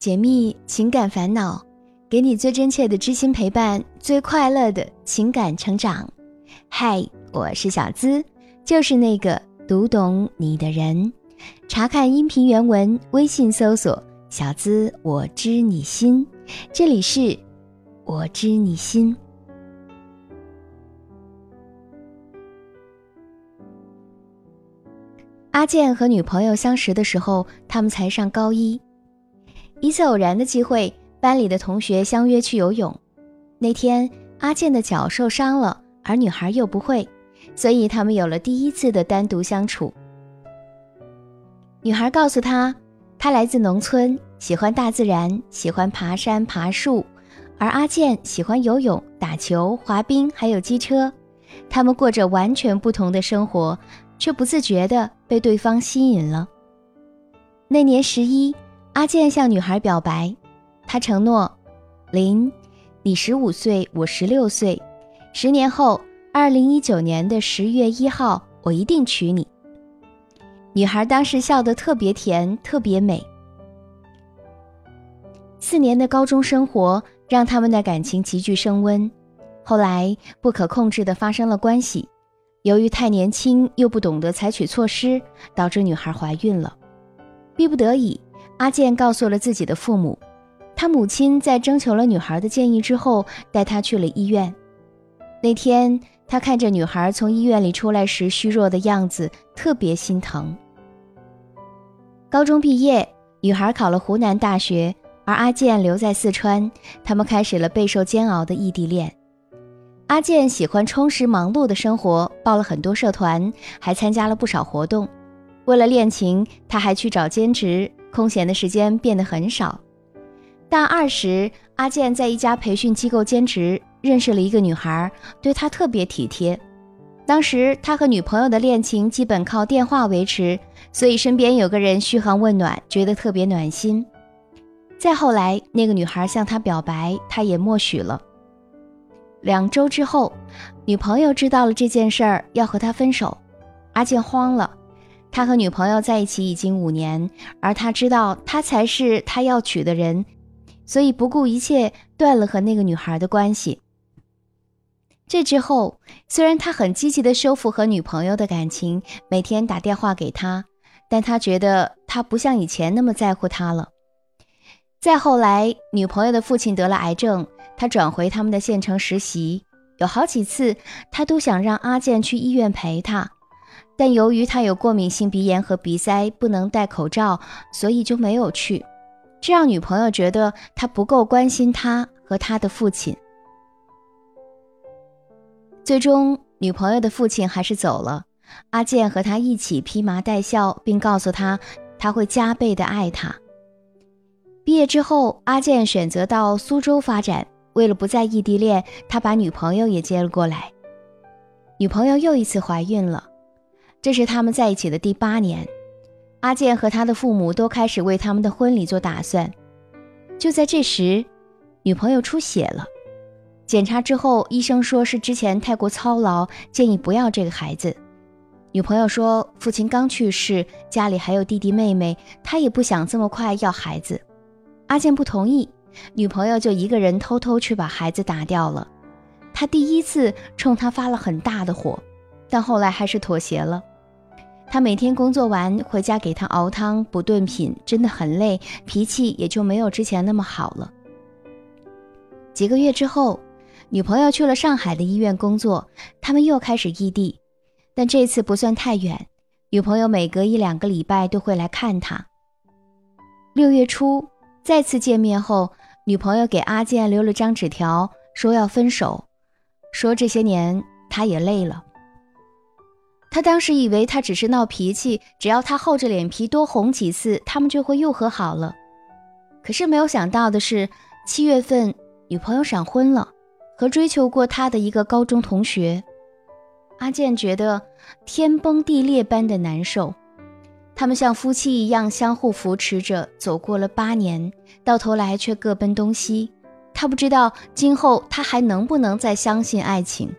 解密情感烦恼，给你最真切的知心陪伴，最快乐的情感成长。嗨，我是小资，就是那个读懂你的人。查看音频原文，微信搜索“小资我知你心”，这里是“我知你心”。阿健和女朋友相识的时候，他们才上高一。一次偶然的机会，班里的同学相约去游泳。那天，阿健的脚受伤了，而女孩又不会，所以他们有了第一次的单独相处。女孩告诉他，她来自农村，喜欢大自然，喜欢爬山爬树，而阿健喜欢游泳、打球、滑冰，还有机车。他们过着完全不同的生活，却不自觉地被对方吸引了。那年十一。阿健向女孩表白，他承诺：“林，你十五岁，我十六岁，十年后，二零一九年的十月一号，我一定娶你。”女孩当时笑得特别甜，特别美。四年的高中生活让他们的感情急剧升温，后来不可控制的发生了关系。由于太年轻又不懂得采取措施，导致女孩怀孕了，逼不得已。阿健告诉了自己的父母，他母亲在征求了女孩的建议之后，带她去了医院。那天，他看着女孩从医院里出来时虚弱的样子，特别心疼。高中毕业，女孩考了湖南大学，而阿健留在四川，他们开始了备受煎熬的异地恋。阿健喜欢充实忙碌的生活，报了很多社团，还参加了不少活动。为了恋情，他还去找兼职。空闲的时间变得很少。大二时，阿健在一家培训机构兼职，认识了一个女孩，对他特别体贴。当时他和女朋友的恋情基本靠电话维持，所以身边有个人嘘寒问暖，觉得特别暖心。再后来，那个女孩向他表白，他也默许了。两周之后，女朋友知道了这件事儿，要和他分手，阿健慌了。他和女朋友在一起已经五年，而他知道他才是他要娶的人，所以不顾一切断了和那个女孩的关系。这之后，虽然他很积极的修复和女朋友的感情，每天打电话给她，但他觉得他不像以前那么在乎她了。再后来，女朋友的父亲得了癌症，他转回他们的县城实习，有好几次他都想让阿健去医院陪他。但由于他有过敏性鼻炎和鼻塞，不能戴口罩，所以就没有去。这让女朋友觉得他不够关心他和他的父亲。最终，女朋友的父亲还是走了。阿健和他一起披麻戴孝，并告诉他他会加倍的爱他。毕业之后，阿健选择到苏州发展。为了不再异地恋，他把女朋友也接了过来。女朋友又一次怀孕了。这是他们在一起的第八年，阿健和他的父母都开始为他们的婚礼做打算。就在这时，女朋友出血了，检查之后，医生说是之前太过操劳，建议不要这个孩子。女朋友说，父亲刚去世，家里还有弟弟妹妹，他也不想这么快要孩子。阿健不同意，女朋友就一个人偷偷去把孩子打掉了。他第一次冲他发了很大的火，但后来还是妥协了。他每天工作完回家给他熬汤补炖品，真的很累，脾气也就没有之前那么好了。几个月之后，女朋友去了上海的医院工作，他们又开始异地，但这次不算太远。女朋友每隔一两个礼拜都会来看他。六月初再次见面后，女朋友给阿健留了张纸条，说要分手，说这些年他也累了。他当时以为他只是闹脾气，只要他厚着脸皮多哄几次，他们就会又和好了。可是没有想到的是，七月份女朋友闪婚了，和追求过他的一个高中同学。阿健觉得天崩地裂般的难受。他们像夫妻一样相互扶持着走过了八年，到头来却各奔东西。他不知道今后他还能不能再相信爱情。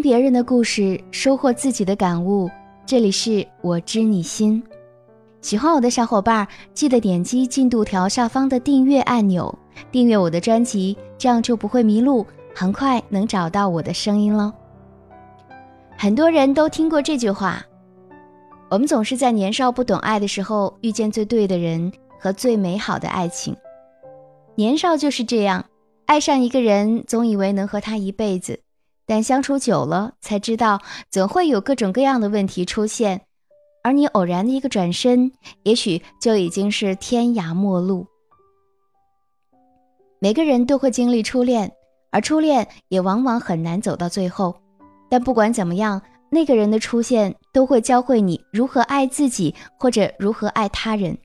别人的故事，收获自己的感悟。这里是我知你心。喜欢我的小伙伴，记得点击进度条下方的订阅按钮，订阅我的专辑，这样就不会迷路，很快能找到我的声音了。很多人都听过这句话：我们总是在年少不懂爱的时候，遇见最对的人和最美好的爱情。年少就是这样，爱上一个人，总以为能和他一辈子。但相处久了，才知道总会有各种各样的问题出现，而你偶然的一个转身，也许就已经是天涯陌路。每个人都会经历初恋，而初恋也往往很难走到最后。但不管怎么样，那个人的出现都会教会你如何爱自己，或者如何爱他人。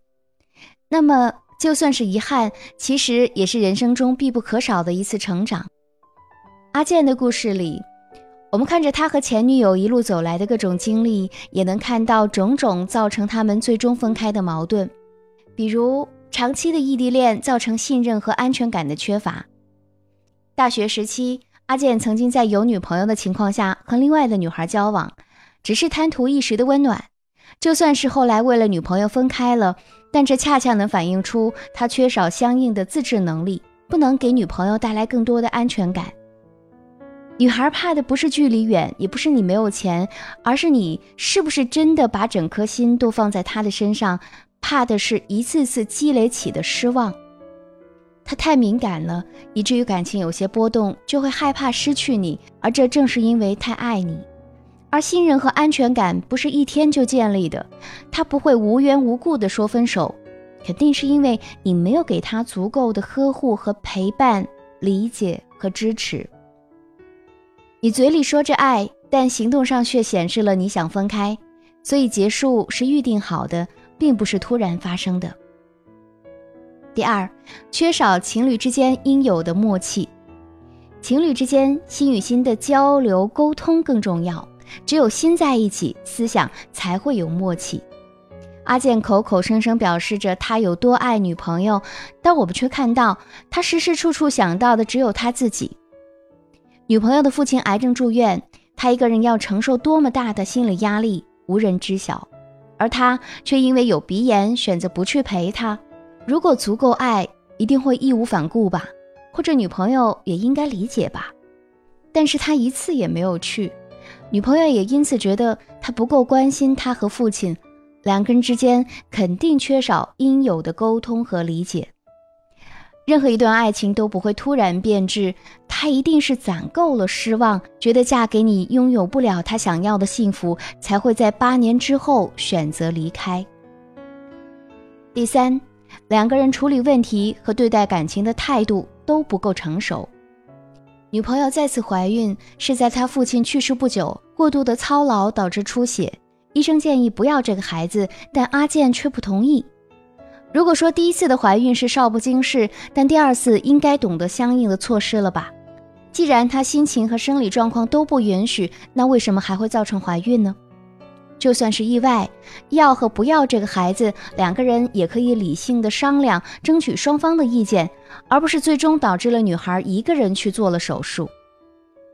那么，就算是遗憾，其实也是人生中必不可少的一次成长。阿健的故事里，我们看着他和前女友一路走来的各种经历，也能看到种种造成他们最终分开的矛盾，比如长期的异地恋造成信任和安全感的缺乏。大学时期，阿健曾经在有女朋友的情况下和另外的女孩交往，只是贪图一时的温暖。就算是后来为了女朋友分开了，但这恰恰能反映出他缺少相应的自制能力，不能给女朋友带来更多的安全感。女孩怕的不是距离远，也不是你没有钱，而是你是不是真的把整颗心都放在他的身上？怕的是一次次积累起的失望。他太敏感了，以至于感情有些波动就会害怕失去你，而这正是因为太爱你。而信任和安全感不是一天就建立的，他不会无缘无故的说分手，肯定是因为你没有给他足够的呵护和陪伴、理解和支持。你嘴里说着爱，但行动上却显示了你想分开，所以结束是预定好的，并不是突然发生的。第二，缺少情侣之间应有的默契。情侣之间心与心的交流沟通更重要，只有心在一起，思想才会有默契。阿健口口声声表示着他有多爱女朋友，但我们却看到他时时处处想到的只有他自己。女朋友的父亲癌症住院，他一个人要承受多么大的心理压力，无人知晓。而他却因为有鼻炎，选择不去陪他。如果足够爱，一定会义无反顾吧？或者女朋友也应该理解吧？但是他一次也没有去，女朋友也因此觉得他不够关心他和父亲，两个人之间肯定缺少应有的沟通和理解。任何一段爱情都不会突然变质，他一定是攒够了失望，觉得嫁给你拥有不了他想要的幸福，才会在八年之后选择离开。第三，两个人处理问题和对待感情的态度都不够成熟。女朋友再次怀孕是在他父亲去世不久，过度的操劳导致出血，医生建议不要这个孩子，但阿健却不同意。如果说第一次的怀孕是少不经事，但第二次应该懂得相应的措施了吧？既然她心情和生理状况都不允许，那为什么还会造成怀孕呢？就算是意外，要和不要这个孩子，两个人也可以理性的商量，争取双方的意见，而不是最终导致了女孩一个人去做了手术。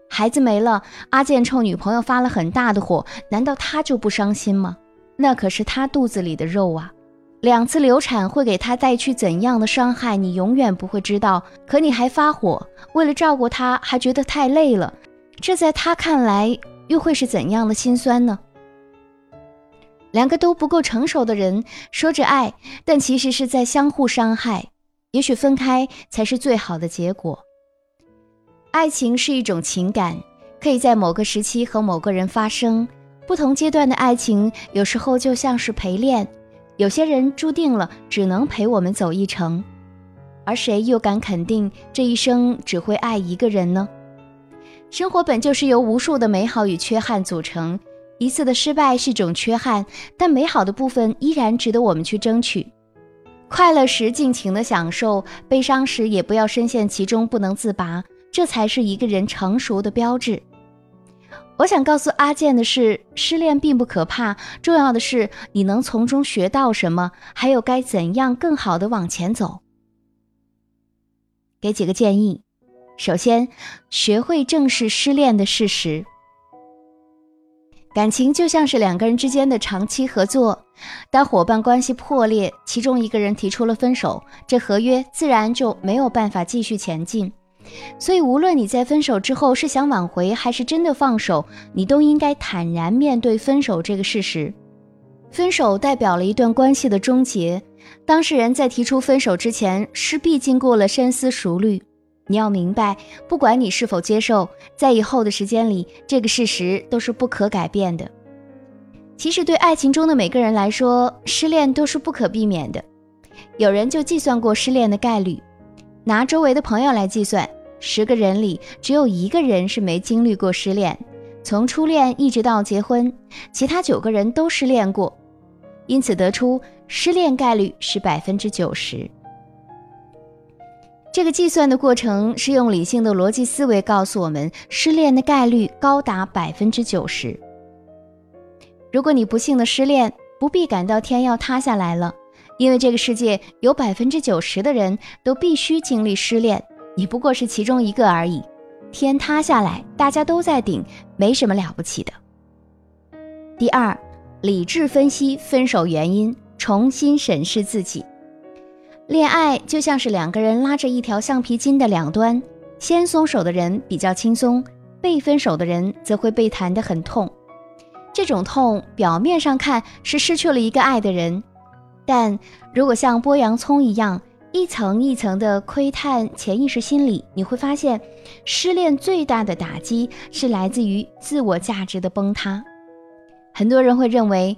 孩子没了，阿健冲女朋友发了很大的火，难道他就不伤心吗？那可是他肚子里的肉啊！两次流产会给他带去怎样的伤害，你永远不会知道。可你还发火，为了照顾他，还觉得太累了，这在他看来又会是怎样的心酸呢？两个都不够成熟的人说着爱，但其实是在相互伤害。也许分开才是最好的结果。爱情是一种情感，可以在某个时期和某个人发生。不同阶段的爱情，有时候就像是陪练。有些人注定了只能陪我们走一程，而谁又敢肯定这一生只会爱一个人呢？生活本就是由无数的美好与缺憾组成，一次的失败是种缺憾，但美好的部分依然值得我们去争取。快乐时尽情的享受，悲伤时也不要深陷其中不能自拔，这才是一个人成熟的标志。我想告诉阿健的是，失恋并不可怕，重要的是你能从中学到什么，还有该怎样更好的往前走。给几个建议：首先，学会正视失恋的事实。感情就像是两个人之间的长期合作，当伙伴关系破裂，其中一个人提出了分手，这合约自然就没有办法继续前进。所以，无论你在分手之后是想挽回，还是真的放手，你都应该坦然面对分手这个事实。分手代表了一段关系的终结，当事人在提出分手之前，势必经过了深思熟虑。你要明白，不管你是否接受，在以后的时间里，这个事实都是不可改变的。其实，对爱情中的每个人来说，失恋都是不可避免的。有人就计算过失恋的概率，拿周围的朋友来计算，十个人里只有一个人是没经历过失恋，从初恋一直到结婚，其他九个人都失恋过，因此得出失恋概率是百分之九十。这个计算的过程是用理性的逻辑思维告诉我们，失恋的概率高达百分之九十。如果你不幸的失恋，不必感到天要塌下来了，因为这个世界有百分之九十的人都必须经历失恋，你不过是其中一个而已。天塌下来，大家都在顶，没什么了不起的。第二，理智分析分手原因，重新审视自己。恋爱就像是两个人拉着一条橡皮筋的两端，先松手的人比较轻松，被分手的人则会被弹得很痛。这种痛表面上看是失去了一个爱的人，但如果像剥洋葱一样一层一层的窥探潜意识心理，你会发现，失恋最大的打击是来自于自我价值的崩塌。很多人会认为，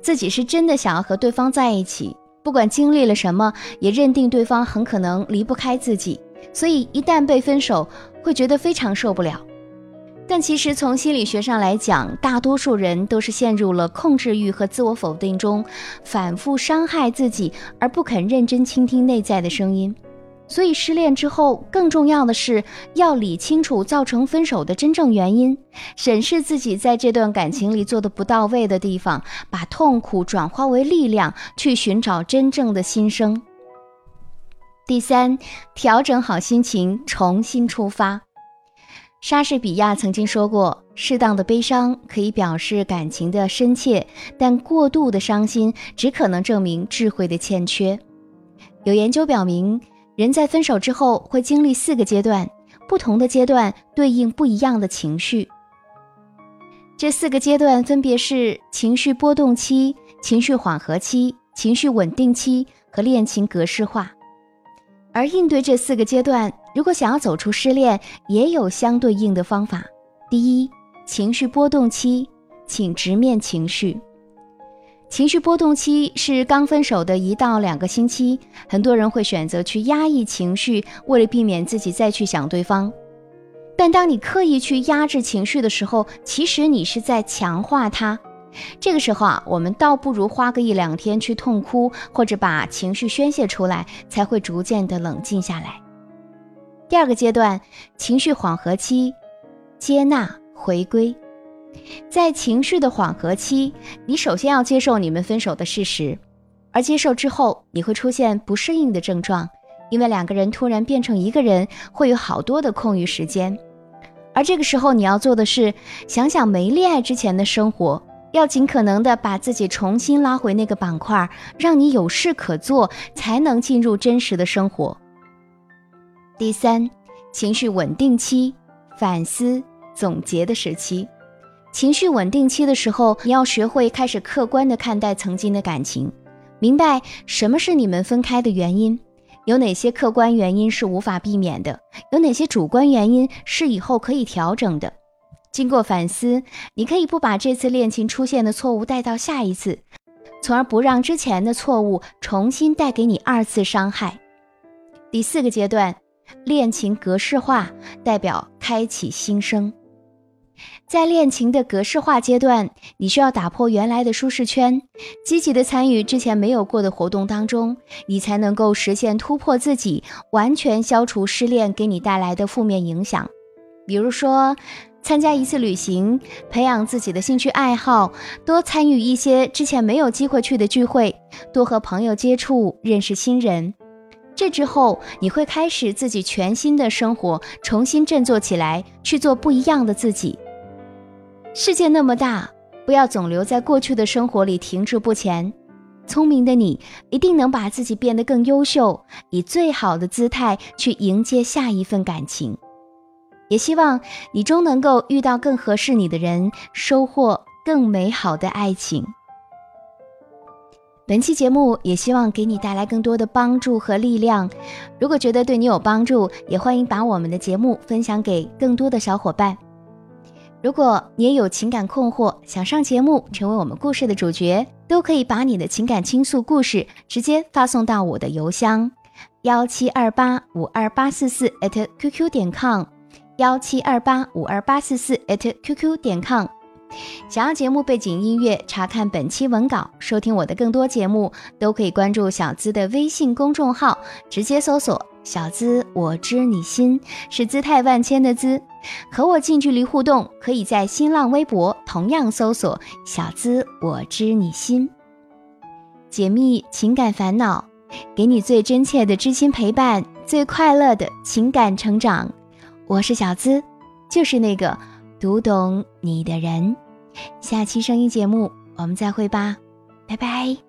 自己是真的想要和对方在一起。不管经历了什么，也认定对方很可能离不开自己，所以一旦被分手，会觉得非常受不了。但其实从心理学上来讲，大多数人都是陷入了控制欲和自我否定中，反复伤害自己，而不肯认真倾听内在的声音。所以失恋之后，更重要的是要理清楚造成分手的真正原因，审视自己在这段感情里做的不到位的地方，把痛苦转化为力量，去寻找真正的新生。第三，调整好心情，重新出发。莎士比亚曾经说过：“适当的悲伤可以表示感情的深切，但过度的伤心只可能证明智慧的欠缺。”有研究表明。人在分手之后会经历四个阶段，不同的阶段对应不一样的情绪。这四个阶段分别是情绪波动期、情绪缓和期、情绪稳定期和恋情格式化。而应对这四个阶段，如果想要走出失恋，也有相对应的方法。第一，情绪波动期，请直面情绪。情绪波动期是刚分手的一到两个星期，很多人会选择去压抑情绪，为了避免自己再去想对方。但当你刻意去压制情绪的时候，其实你是在强化它。这个时候啊，我们倒不如花个一两天去痛哭，或者把情绪宣泄出来，才会逐渐的冷静下来。第二个阶段，情绪缓和期，接纳回归。在情绪的缓和期，你首先要接受你们分手的事实，而接受之后，你会出现不适应的症状，因为两个人突然变成一个人，会有好多的空余时间。而这个时候，你要做的是想想没恋爱之前的生活，要尽可能的把自己重新拉回那个板块，让你有事可做，才能进入真实的生活。第三，情绪稳定期，反思总结的时期。情绪稳定期的时候，你要学会开始客观的看待曾经的感情，明白什么是你们分开的原因，有哪些客观原因是无法避免的，有哪些主观原因是以后可以调整的。经过反思，你可以不把这次恋情出现的错误带到下一次，从而不让之前的错误重新带给你二次伤害。第四个阶段，恋情格式化，代表开启新生。在恋情的格式化阶段，你需要打破原来的舒适圈，积极的参与之前没有过的活动当中，你才能够实现突破自己，完全消除失恋给你带来的负面影响。比如说，参加一次旅行，培养自己的兴趣爱好，多参与一些之前没有机会去的聚会，多和朋友接触，认识新人。这之后，你会开始自己全新的生活，重新振作起来，去做不一样的自己。世界那么大，不要总留在过去的生活里停滞不前。聪明的你一定能把自己变得更优秀，以最好的姿态去迎接下一份感情。也希望你终能够遇到更合适你的人，收获更美好的爱情。本期节目也希望给你带来更多的帮助和力量。如果觉得对你有帮助，也欢迎把我们的节目分享给更多的小伙伴。如果你也有情感困惑，想上节目成为我们故事的主角，都可以把你的情感倾诉故事直接发送到我的邮箱：幺七二八五二八四四 @QQ 点 com，幺七二八五二八四四 @QQ 点 com。想要节目背景音乐，查看本期文稿，收听我的更多节目，都可以关注小资的微信公众号，直接搜索“小资我知你心”，是姿态万千的“资”。和我近距离互动，可以在新浪微博同样搜索“小资我知你心”，解密情感烦恼，给你最真切的知心陪伴，最快乐的情感成长。我是小资，就是那个。读懂你的人，下期声音节目我们再会吧，拜拜。